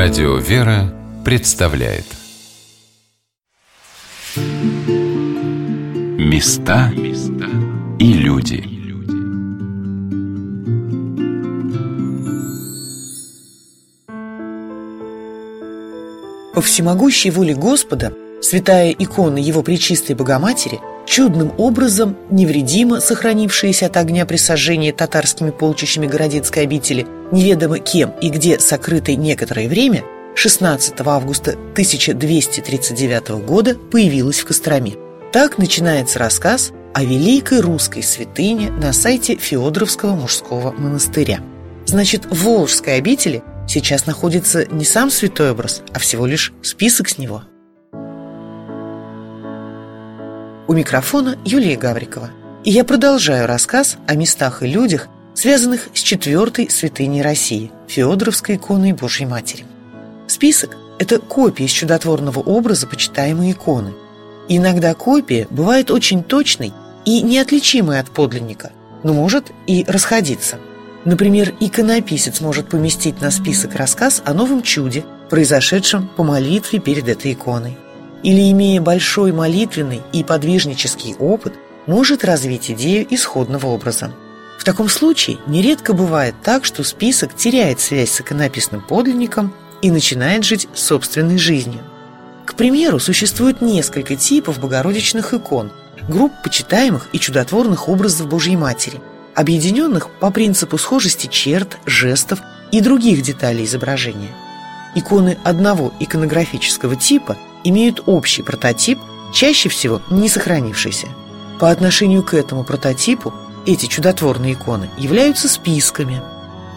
Радио «Вера» представляет. Места и люди. По всемогущей воле Господа святая икона Его Пречистой Богоматери чудным образом, невредимо сохранившаяся от огня при сожжении татарскими полчищами городецкой обители, неведомо кем и где сокрытой некоторое время, 16 августа 1239 года появилась в Костроме. Так начинается рассказ о великой русской святыне на сайте Феодоровского мужского монастыря. Значит, в Волжской обители сейчас находится не сам святой образ, а всего лишь список с него – У микрофона Юлия Гаврикова. И я продолжаю рассказ о местах и людях, связанных с четвертой святыней России – Феодоровской иконой Божьей Матери. Список – это копия из чудотворного образа почитаемой иконы. Иногда копия бывает очень точной и неотличимой от подлинника, но может и расходиться. Например, иконописец может поместить на список рассказ о новом чуде, произошедшем по молитве перед этой иконой – или, имея большой молитвенный и подвижнический опыт, может развить идею исходного образа. В таком случае нередко бывает так, что список теряет связь с иконописным подлинником и начинает жить собственной жизнью. К примеру, существует несколько типов богородичных икон, групп почитаемых и чудотворных образов Божьей Матери, объединенных по принципу схожести черт, жестов и других деталей изображения. Иконы одного иконографического типа – имеют общий прототип, чаще всего не сохранившийся. По отношению к этому прототипу эти чудотворные иконы являются списками.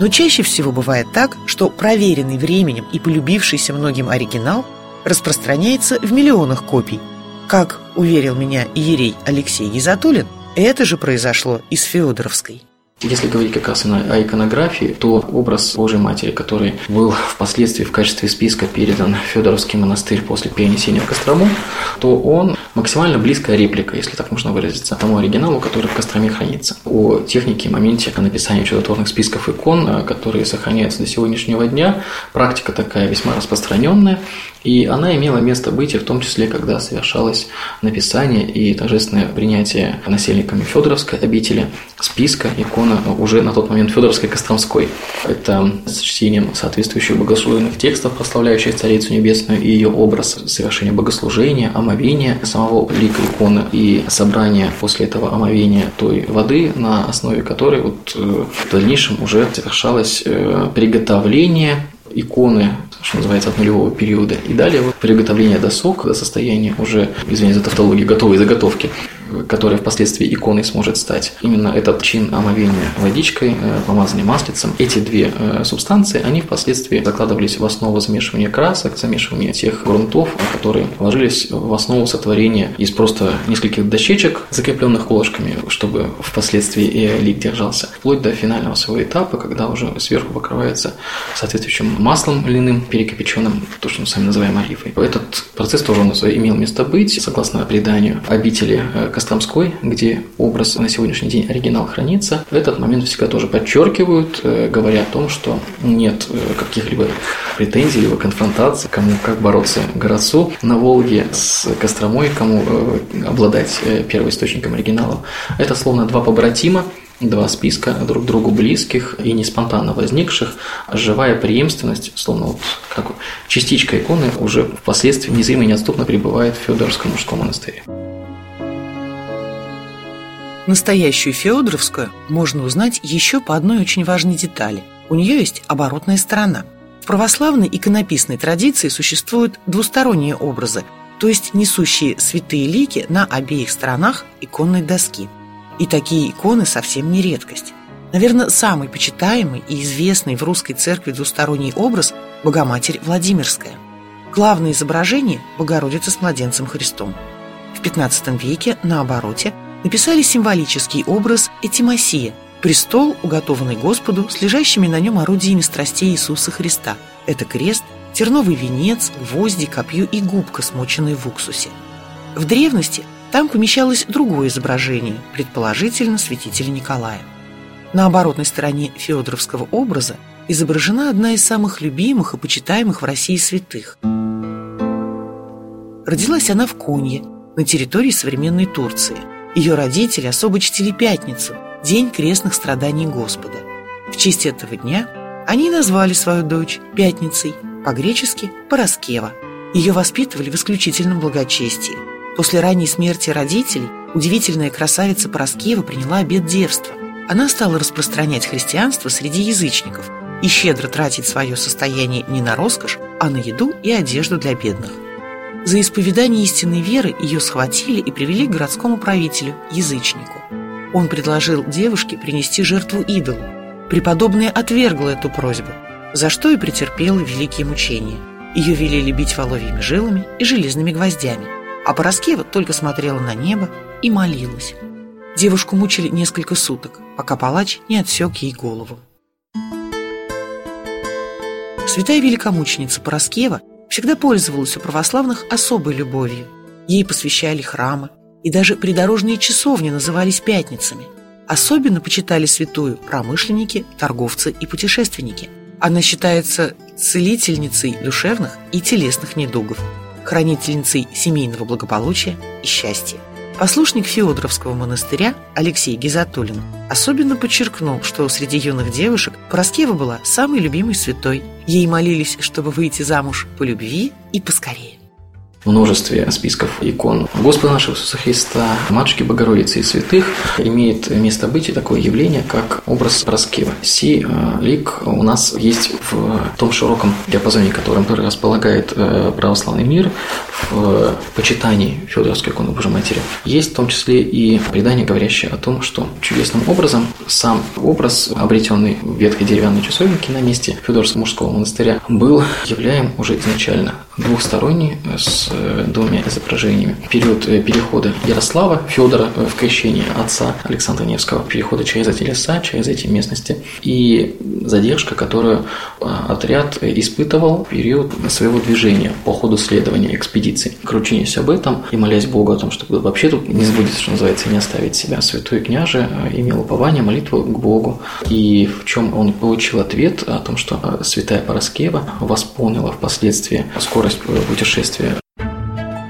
Но чаще всего бывает так, что проверенный временем и полюбившийся многим оригинал распространяется в миллионах копий. Как уверил меня иерей Алексей Езатулин, это же произошло из Феодоровской. Если говорить как раз о иконографии, то образ Божьей Матери, который был впоследствии в качестве списка передан Федоровский монастырь после перенесения в Кострому, то он максимально близкая реплика, если так можно выразиться, тому оригиналу, который в Костроме хранится. О технике, моменте написания чудотворных списков икон, э, которые сохраняются до сегодняшнего дня, практика такая весьма распространенная, и она имела место быть, в том числе, когда совершалось написание и торжественное принятие насельниками Федоровской обители списка икон икона уже на тот момент Федоровской Костромской. Это с чтением соответствующих богослужебных текстов, прославляющих Царицу Небесную и ее образ совершения богослужения, омовения самого лика иконы и собрания после этого омовения той воды, на основе которой вот э, в дальнейшем уже совершалось э, приготовление иконы, что называется, от нулевого периода. И далее вот приготовление досок до состояния уже, извините за тавтологию, готовой заготовки которая впоследствии иконой сможет стать. Именно этот чин омовения водичкой, э, помазания маслицем, эти две э, субстанции, они впоследствии закладывались в основу замешивания красок, замешивания тех грунтов, которые ложились в основу сотворения из просто нескольких дощечек, закрепленных колышками, чтобы впоследствии и лик держался, вплоть до финального своего этапа, когда уже сверху покрывается соответствующим маслом льняным, перекипяченным, то, что мы сами называем олифой. Этот процесс тоже у нас имел место быть, согласно преданию обители э, Костромской, где образ на сегодняшний день оригинал хранится, в этот момент всегда тоже подчеркивают, э, говоря о том, что нет э, каких-либо претензий, либо конфронтаций, кому как бороться городцу на Волге с Костромой, кому э, обладать первоисточником оригинала. Это словно два побратима, два списка друг другу близких и не спонтанно возникших, а живая преемственность, словно вот как частичка иконы, уже впоследствии незримо и неотступно пребывает в Федоровском мужском монастыре. Настоящую Феодоровскую можно узнать еще по одной очень важной детали. У нее есть оборотная сторона. В православной иконописной традиции существуют двусторонние образы, то есть несущие святые лики на обеих сторонах иконной доски. И такие иконы совсем не редкость. Наверное, самый почитаемый и известный в русской церкви двусторонний образ – Богоматерь Владимирская. Главное изображение – Богородица с младенцем Христом. В XV веке на обороте – написали символический образ Этимосия – престол, уготованный Господу с лежащими на нем орудиями страстей Иисуса Христа. Это крест, терновый венец, гвозди, копье и губка, смоченные в уксусе. В древности там помещалось другое изображение, предположительно святителя Николая. На оборотной стороне Феодоровского образа изображена одна из самых любимых и почитаемых в России святых. Родилась она в Конье, на территории современной Турции. Ее родители особо чтили Пятницу, день крестных страданий Господа. В честь этого дня они назвали свою дочь Пятницей, по-гречески Пороскева. Ее воспитывали в исключительном благочестии. После ранней смерти родителей удивительная красавица Пороскева приняла обет девства. Она стала распространять христианство среди язычников и щедро тратить свое состояние не на роскошь, а на еду и одежду для бедных. За исповедание истинной веры ее схватили и привели к городскому правителю, язычнику. Он предложил девушке принести жертву идолу. Преподобная отвергла эту просьбу, за что и претерпела великие мучения. Ее велели бить воловьими жилами и железными гвоздями, а Пороскева только смотрела на небо и молилась. Девушку мучили несколько суток, пока палач не отсек ей голову. Святая великомученица Пороскева всегда пользовалась у православных особой любовью. Ей посвящали храмы, и даже придорожные часовни назывались пятницами. Особенно почитали святую промышленники, торговцы и путешественники. Она считается целительницей душевных и телесных недугов, хранительницей семейного благополучия и счастья. Послушник Феодоровского монастыря Алексей Гизатуллин особенно подчеркнул, что среди юных девушек Пороскева была самой любимой святой. Ей молились, чтобы выйти замуж по любви и поскорее множестве списков икон Господа нашего Иисуса Христа, Матушки Богородицы и святых имеет место быть и такое явление, как образ Проскева. Си э, лик у нас есть в том широком диапазоне, которым располагает э, православный мир, в почитании Федоровской иконы Божьей Матери. Есть в том числе и предание, говорящее о том, что чудесным образом сам образ, обретенный в ветхой деревянной часовенке на месте Федоровского мужского монастыря, был являем уже изначально двухсторонний с Э, двумя изображениями. Период э, перехода Ярослава Федора э, в крещение отца Александра Невского, перехода через эти леса, через эти местности, и задержка, которую отряд испытывал в период своего движения по ходу следования экспедиции. Кручинясь об этом и молясь Богу о том, чтобы вообще тут не сбудется, что называется, не оставить себя, святой княже имел упование, молитву к Богу. И в чем он получил ответ о том, что святая Пороскева восполнила впоследствии скорость путешествия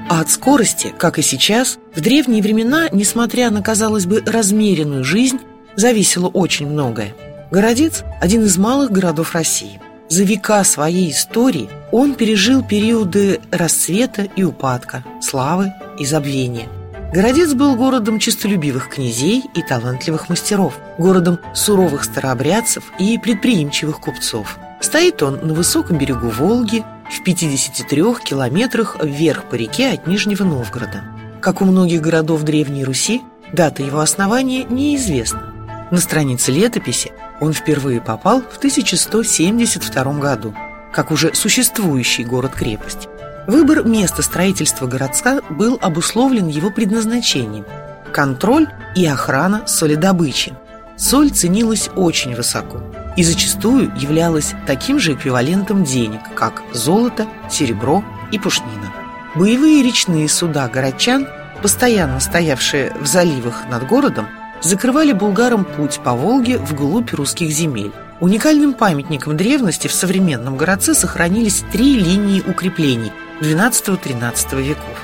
а от скорости, как и сейчас, в древние времена, несмотря на, казалось бы, размеренную жизнь, зависело очень многое. Городец – один из малых городов России. За века своей истории он пережил периоды расцвета и упадка, славы и забвения. Городец был городом честолюбивых князей и талантливых мастеров, городом суровых старообрядцев и предприимчивых купцов. Стоит он на высоком берегу Волги – в 53 километрах вверх по реке от Нижнего Новгорода. Как у многих городов Древней Руси, дата его основания неизвестна. На странице летописи он впервые попал в 1172 году, как уже существующий город-крепость. Выбор места строительства городка был обусловлен его предназначением – контроль и охрана солидобычи. Соль ценилась очень высоко – и зачастую являлась таким же эквивалентом денег, как золото, серебро и пушнина. Боевые речные суда городчан, постоянно стоявшие в заливах над городом, закрывали булгарам путь по Волге вглубь русских земель. Уникальным памятником древности в современном городце сохранились три линии укреплений XII-XIII веков.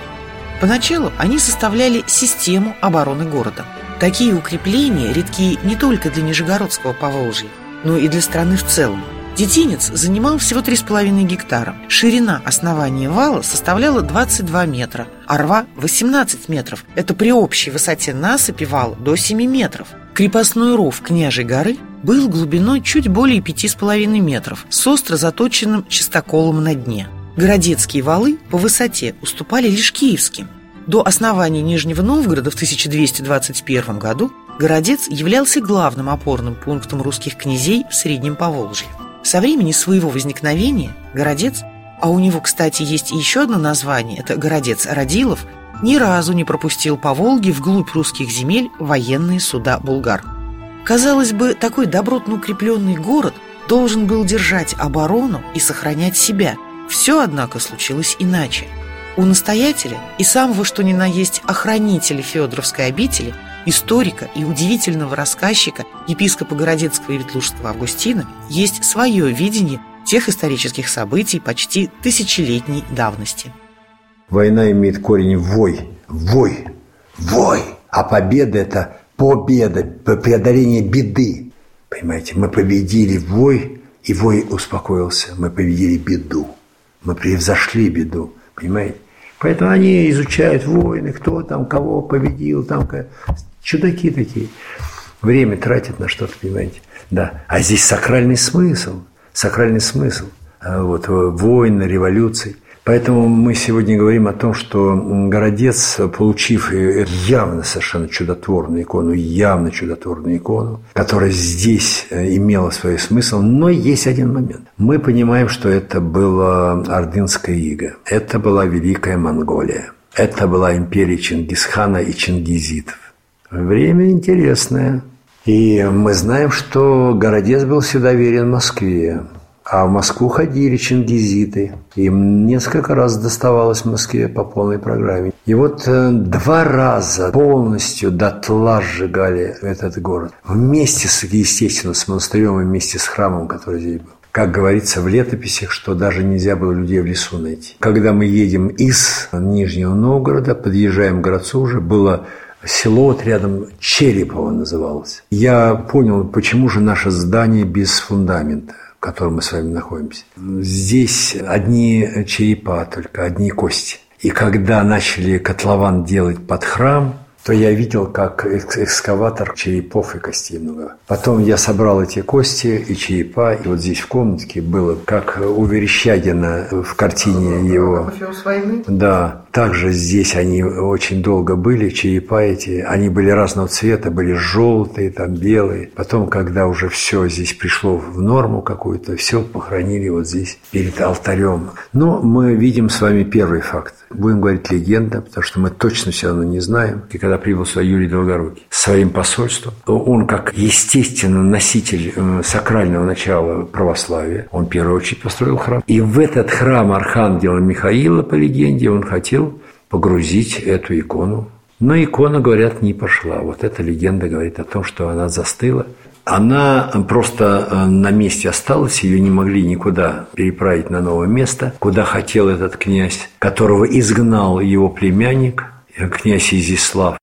Поначалу они составляли систему обороны города. Такие укрепления редки не только для Нижегородского Поволжья, но и для страны в целом. Детинец занимал всего 3,5 гектара. Ширина основания вала составляла 22 метра, а рва 18 метров. Это при общей высоте насыпи вала до 7 метров. Крепостной ров Княжей горы был глубиной чуть более 5,5 метров с остро заточенным чистоколом на дне. Городецкие валы по высоте уступали лишь киевским. До основания Нижнего Новгорода в 1221 году Городец являлся главным опорным пунктом русских князей в Среднем Поволжье. Со времени своего возникновения Городец, а у него, кстати, есть еще одно название, это Городец Радилов, ни разу не пропустил по Волге вглубь русских земель военные суда булгар. Казалось бы, такой добротно укрепленный город должен был держать оборону и сохранять себя. Все, однако, случилось иначе. У настоятеля и самого что ни на есть охранителя Федоровской обители – историка и удивительного рассказчика епископа Городецкого и Ветлужского Августина есть свое видение тех исторических событий почти тысячелетней давности. Война имеет корень вой, вой, вой, а победа – это победа, преодоление беды. Понимаете, мы победили вой, и вой успокоился. Мы победили беду. Мы превзошли беду. Понимаете? Поэтому они изучают войны, кто там кого победил, там чудаки такие. Время тратят на что-то, понимаете? Да. А здесь сакральный смысл. Сакральный смысл. А вот, войны, революции. Поэтому мы сегодня говорим о том, что Городец, получив явно совершенно чудотворную икону, явно чудотворную икону, которая здесь э, имела свой смысл, но есть один момент. Мы понимаем, что это была Ордынская ига, это была Великая Монголия, это была империя Чингисхана и чингизитов. Время интересное. И мы знаем, что Городец был всегда верен Москве. А в Москву ходили чингизиты. Им несколько раз доставалось в Москве по полной программе. И вот э, два раза полностью дотла сжигали этот город. Вместе, с, естественно, с монастырем и вместе с храмом, который здесь был. Как говорится в летописях, что даже нельзя было людей в лесу найти. Когда мы едем из Нижнего Новгорода, подъезжаем к городцу уже, было село вот рядом Черепово называлось. Я понял, почему же наше здание без фундамента котором мы с вами находимся. Здесь одни черепа только, одни кости. И когда начали котлован делать под храм, то я видел, как экскаватор черепов и костей много. Потом я собрал эти кости и черепа, и вот здесь в комнатке было, как у Верещагина в картине его. Да, также здесь они очень долго были, черепа эти, они были разного цвета, были желтые, там белые. Потом, когда уже все здесь пришло в норму какую-то, все похоронили вот здесь перед алтарем. Но мы видим с вами первый факт. Будем говорить легенда, потому что мы точно все равно не знаем. И когда прибыл сюда Юрий Долгорукий своим посольством, он как естественно носитель э, сакрального начала православия, он в первую очередь построил храм. И в этот храм архангела Михаила, по легенде, он хотел погрузить эту икону. Но икона, говорят, не пошла. Вот эта легенда говорит о том, что она застыла. Она просто э, на месте осталась, ее не могли никуда переправить на новое место, куда хотел этот князь, которого изгнал его племянник, э, князь Изислав.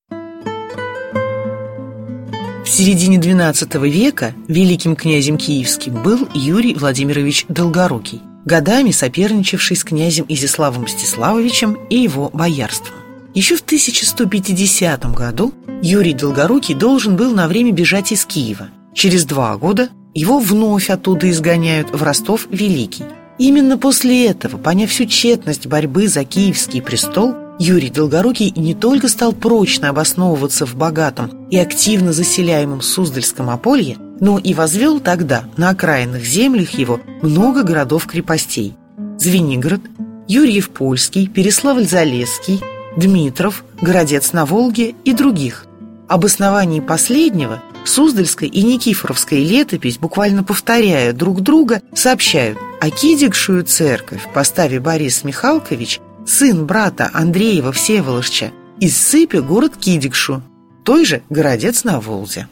В середине XII века великим князем киевским был Юрий Владимирович Долгорукий годами соперничавший с князем Изяславом Мстиславовичем и его боярством. Еще в 1150 году Юрий Долгорукий должен был на время бежать из Киева. Через два года его вновь оттуда изгоняют в Ростов Великий. Именно после этого, поняв всю тщетность борьбы за киевский престол, Юрий Долгорукий не только стал прочно обосновываться в богатом и активно заселяемом Суздальском ополье, но и возвел тогда на окраинных землях его много городов-крепостей. Звенигород, Юрьев-Польский, Переславль-Залесский, Дмитров, Городец на Волге и других. Об основании последнего Суздальская и Никифоровская летопись, буквально повторяя друг друга, сообщают о Кидикшую церковь в Борис Михалкович, сын брата Андреева Всеволожча, из Сыпи город Кидикшу, той же Городец на Волге.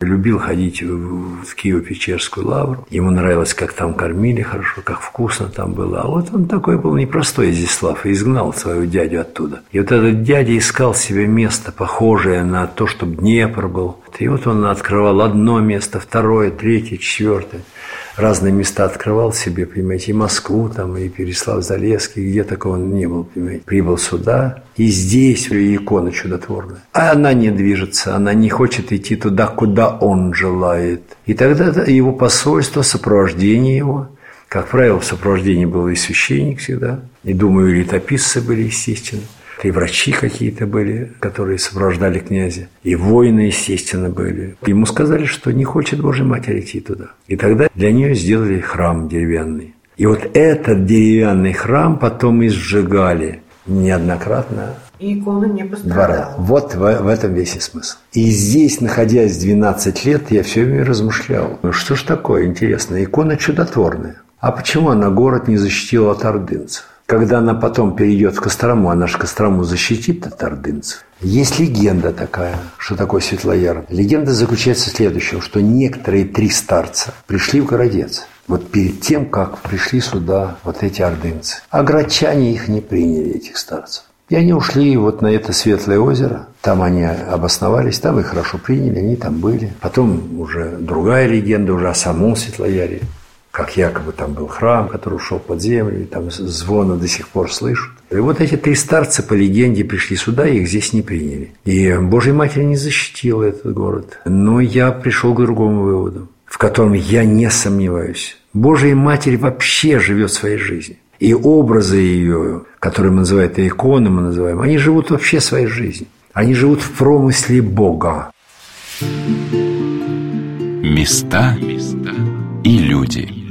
Любил ходить в Киево-Печерскую лавру. Ему нравилось, как там кормили хорошо, как вкусно там было. А вот он такой был непростой Изяслав и изгнал своего дядю оттуда. И вот этот дядя искал себе место, похожее на то, чтобы Днепр был. И вот он открывал одно место, второе, третье, четвертое разные места открывал себе, понимаете, и Москву там, и Переслав-Залесский, где такого не было, понимаете. Прибыл сюда, и здесь икона чудотворная. А она не движется, она не хочет идти туда, куда он желает. И тогда его посольство, сопровождение его, как правило, в сопровождении был и священник всегда, и, думаю, и летописцы были, естественно – и врачи какие-то были, которые сопровождали князя, и воины, естественно, были. Ему сказали, что не хочет Божья Матерь идти туда. И тогда для нее сделали храм деревянный. И вот этот деревянный храм потом и сжигали неоднократно. И икона не пострадала. Вот в, в этом весь и смысл. И здесь, находясь 12 лет, я все время размышлял. Ну что ж такое интересно, икона чудотворная. А почему она город не защитила от ордынцев? Когда она потом перейдет в Кострому, она же Кострому защитит от ордынцев. Есть легенда такая, что такое Светлояр. Легенда заключается в следующем, что некоторые три старца пришли в Городец. Вот перед тем, как пришли сюда вот эти ордынцы. А грачане их не приняли, этих старцев. И они ушли вот на это Светлое озеро. Там они обосновались, там их хорошо приняли, они там были. Потом уже другая легенда уже о самом Светлояре как якобы там был храм, который ушел под землю, и там звоны до сих пор слышат. И вот эти три старца, по легенде, пришли сюда, и их здесь не приняли. И Божья Матерь не защитила этот город. Но я пришел к другому выводу, в котором я не сомневаюсь. Божья Матерь вообще живет своей жизнью. И образы ее, которые мы называем это иконы, мы называем, они живут вообще своей жизнью. Они живут в промысле Бога. Места и люди.